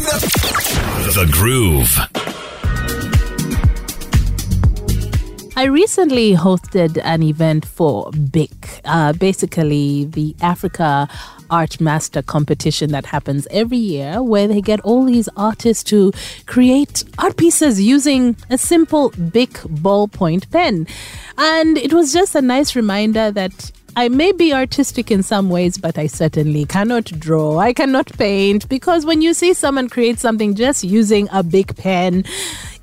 The Groove. I recently hosted an event for BIC, uh, basically the Africa Art Master competition that happens every year, where they get all these artists to create art pieces using a simple BIC ballpoint pen. And it was just a nice reminder that I may be artistic in some ways, but I certainly cannot draw. I cannot paint because when you see someone create something just using a BIC pen,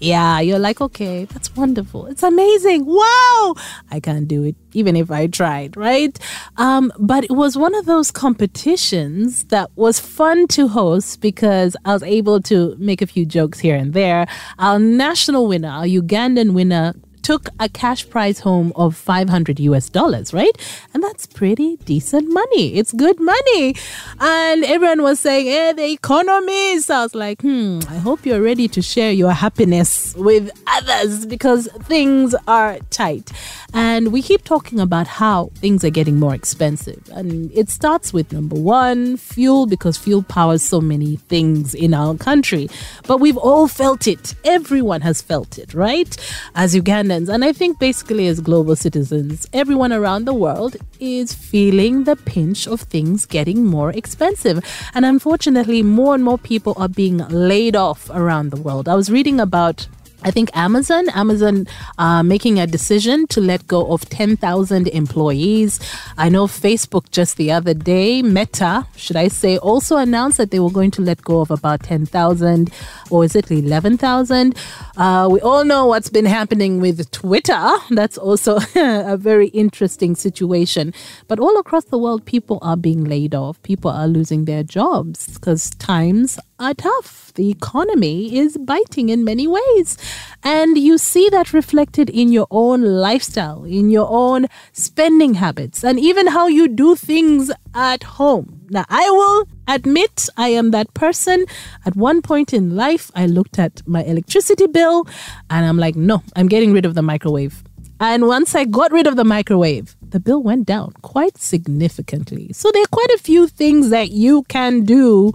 yeah, you're like, okay, that's wonderful. It's amazing. Wow. I can't do it, even if I tried, right? Um, but it was one of those competitions that was fun to host because I was able to make a few jokes here and there. Our national winner, our Ugandan winner, took a cash prize home of 500 US dollars, right? And that's pretty decent money. It's good money. And everyone was saying, hey, the economy. So I was like, hmm, I hope you're ready to share your happiness with others because things are tight. And we keep talking about how things are getting more expensive. And it starts with number one, fuel, because fuel powers so many things in our country. But we've all felt it. Everyone has felt it, right? As And I think basically as global citizens, everyone around the world is feeling the pinch of things getting more expensive. And unfortunately, more and more people are being laid off around the world. I was reading about I think Amazon, Amazon uh, making a decision to let go of 10,000 employees. I know Facebook just the other day, Meta, should I say, also announced that they were going to let go of about 10,000 or is it 11,000? Uh, we all know what's been happening with Twitter. That's also a very interesting situation. But all across the world, people are being laid off. People are losing their jobs because times are tough. The economy is biting in many ways. And you see that reflected in your own lifestyle, in your own spending habits, and even how you do things at home. Now, I will admit I am that person. At one point in life, I looked at my electricity bill and I'm like, no, I'm getting rid of the microwave. And once I got rid of the microwave, the bill went down quite significantly. So there are quite a few things that you can do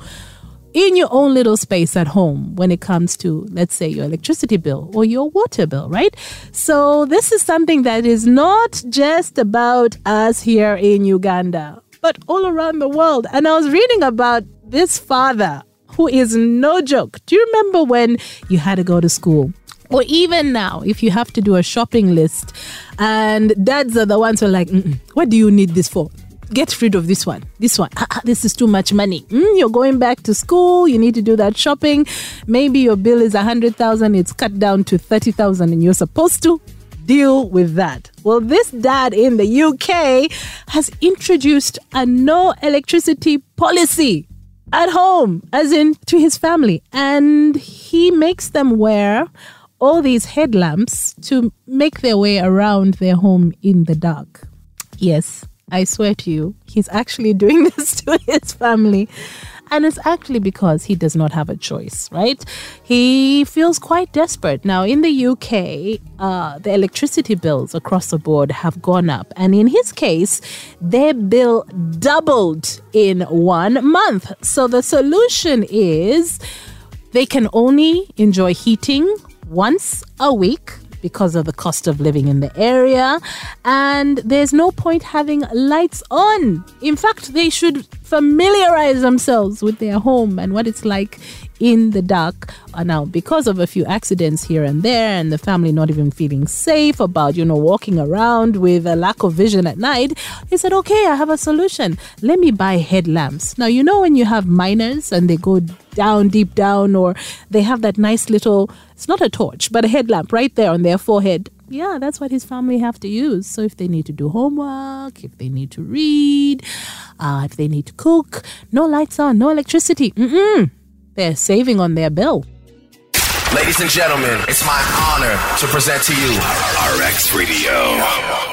in your own little space at home when it comes to, let's say, your electricity bill or your water bill, right? So, this is something that is not just about us here in Uganda, but all around the world. And I was reading about this father who is no joke. Do you remember when you had to go to school? Or even now, if you have to do a shopping list and dads are the ones who are like, what do you need this for? Get rid of this one. This one, ah, ah, this is too much money. Mm, you're going back to school. You need to do that shopping. Maybe your bill is a hundred thousand. It's cut down to thirty thousand, and you're supposed to deal with that. Well, this dad in the UK has introduced a no electricity policy at home, as in to his family, and he makes them wear all these headlamps to make their way around their home in the dark. Yes, I swear to you, he's actually doing this to his family. And it's actually because he does not have a choice, right? He feels quite desperate. Now, in the UK, uh, the electricity bills across the board have gone up. And in his case, their bill doubled in one month. So the solution is they can only enjoy heating once a week because of the cost of living in the area. And there's no point having lights on. In fact, they should familiarize themselves with their home and what it's like in the dark. Uh, now, because of a few accidents here and there, and the family not even feeling safe about, you know, walking around with a lack of vision at night, he said, okay, I have a solution. Let me buy headlamps. Now, you know, when you have miners and they go down, deep down, or they have that nice little, it's not a torch, but a headlamp right there on their forehead yeah, that's what his family have to use. So if they need to do homework, if they need to read, uh, if they need to cook, no lights on, no electricity. Mm-mm. They're saving on their bill. Ladies and gentlemen, it's my honor to present to you RX Radio.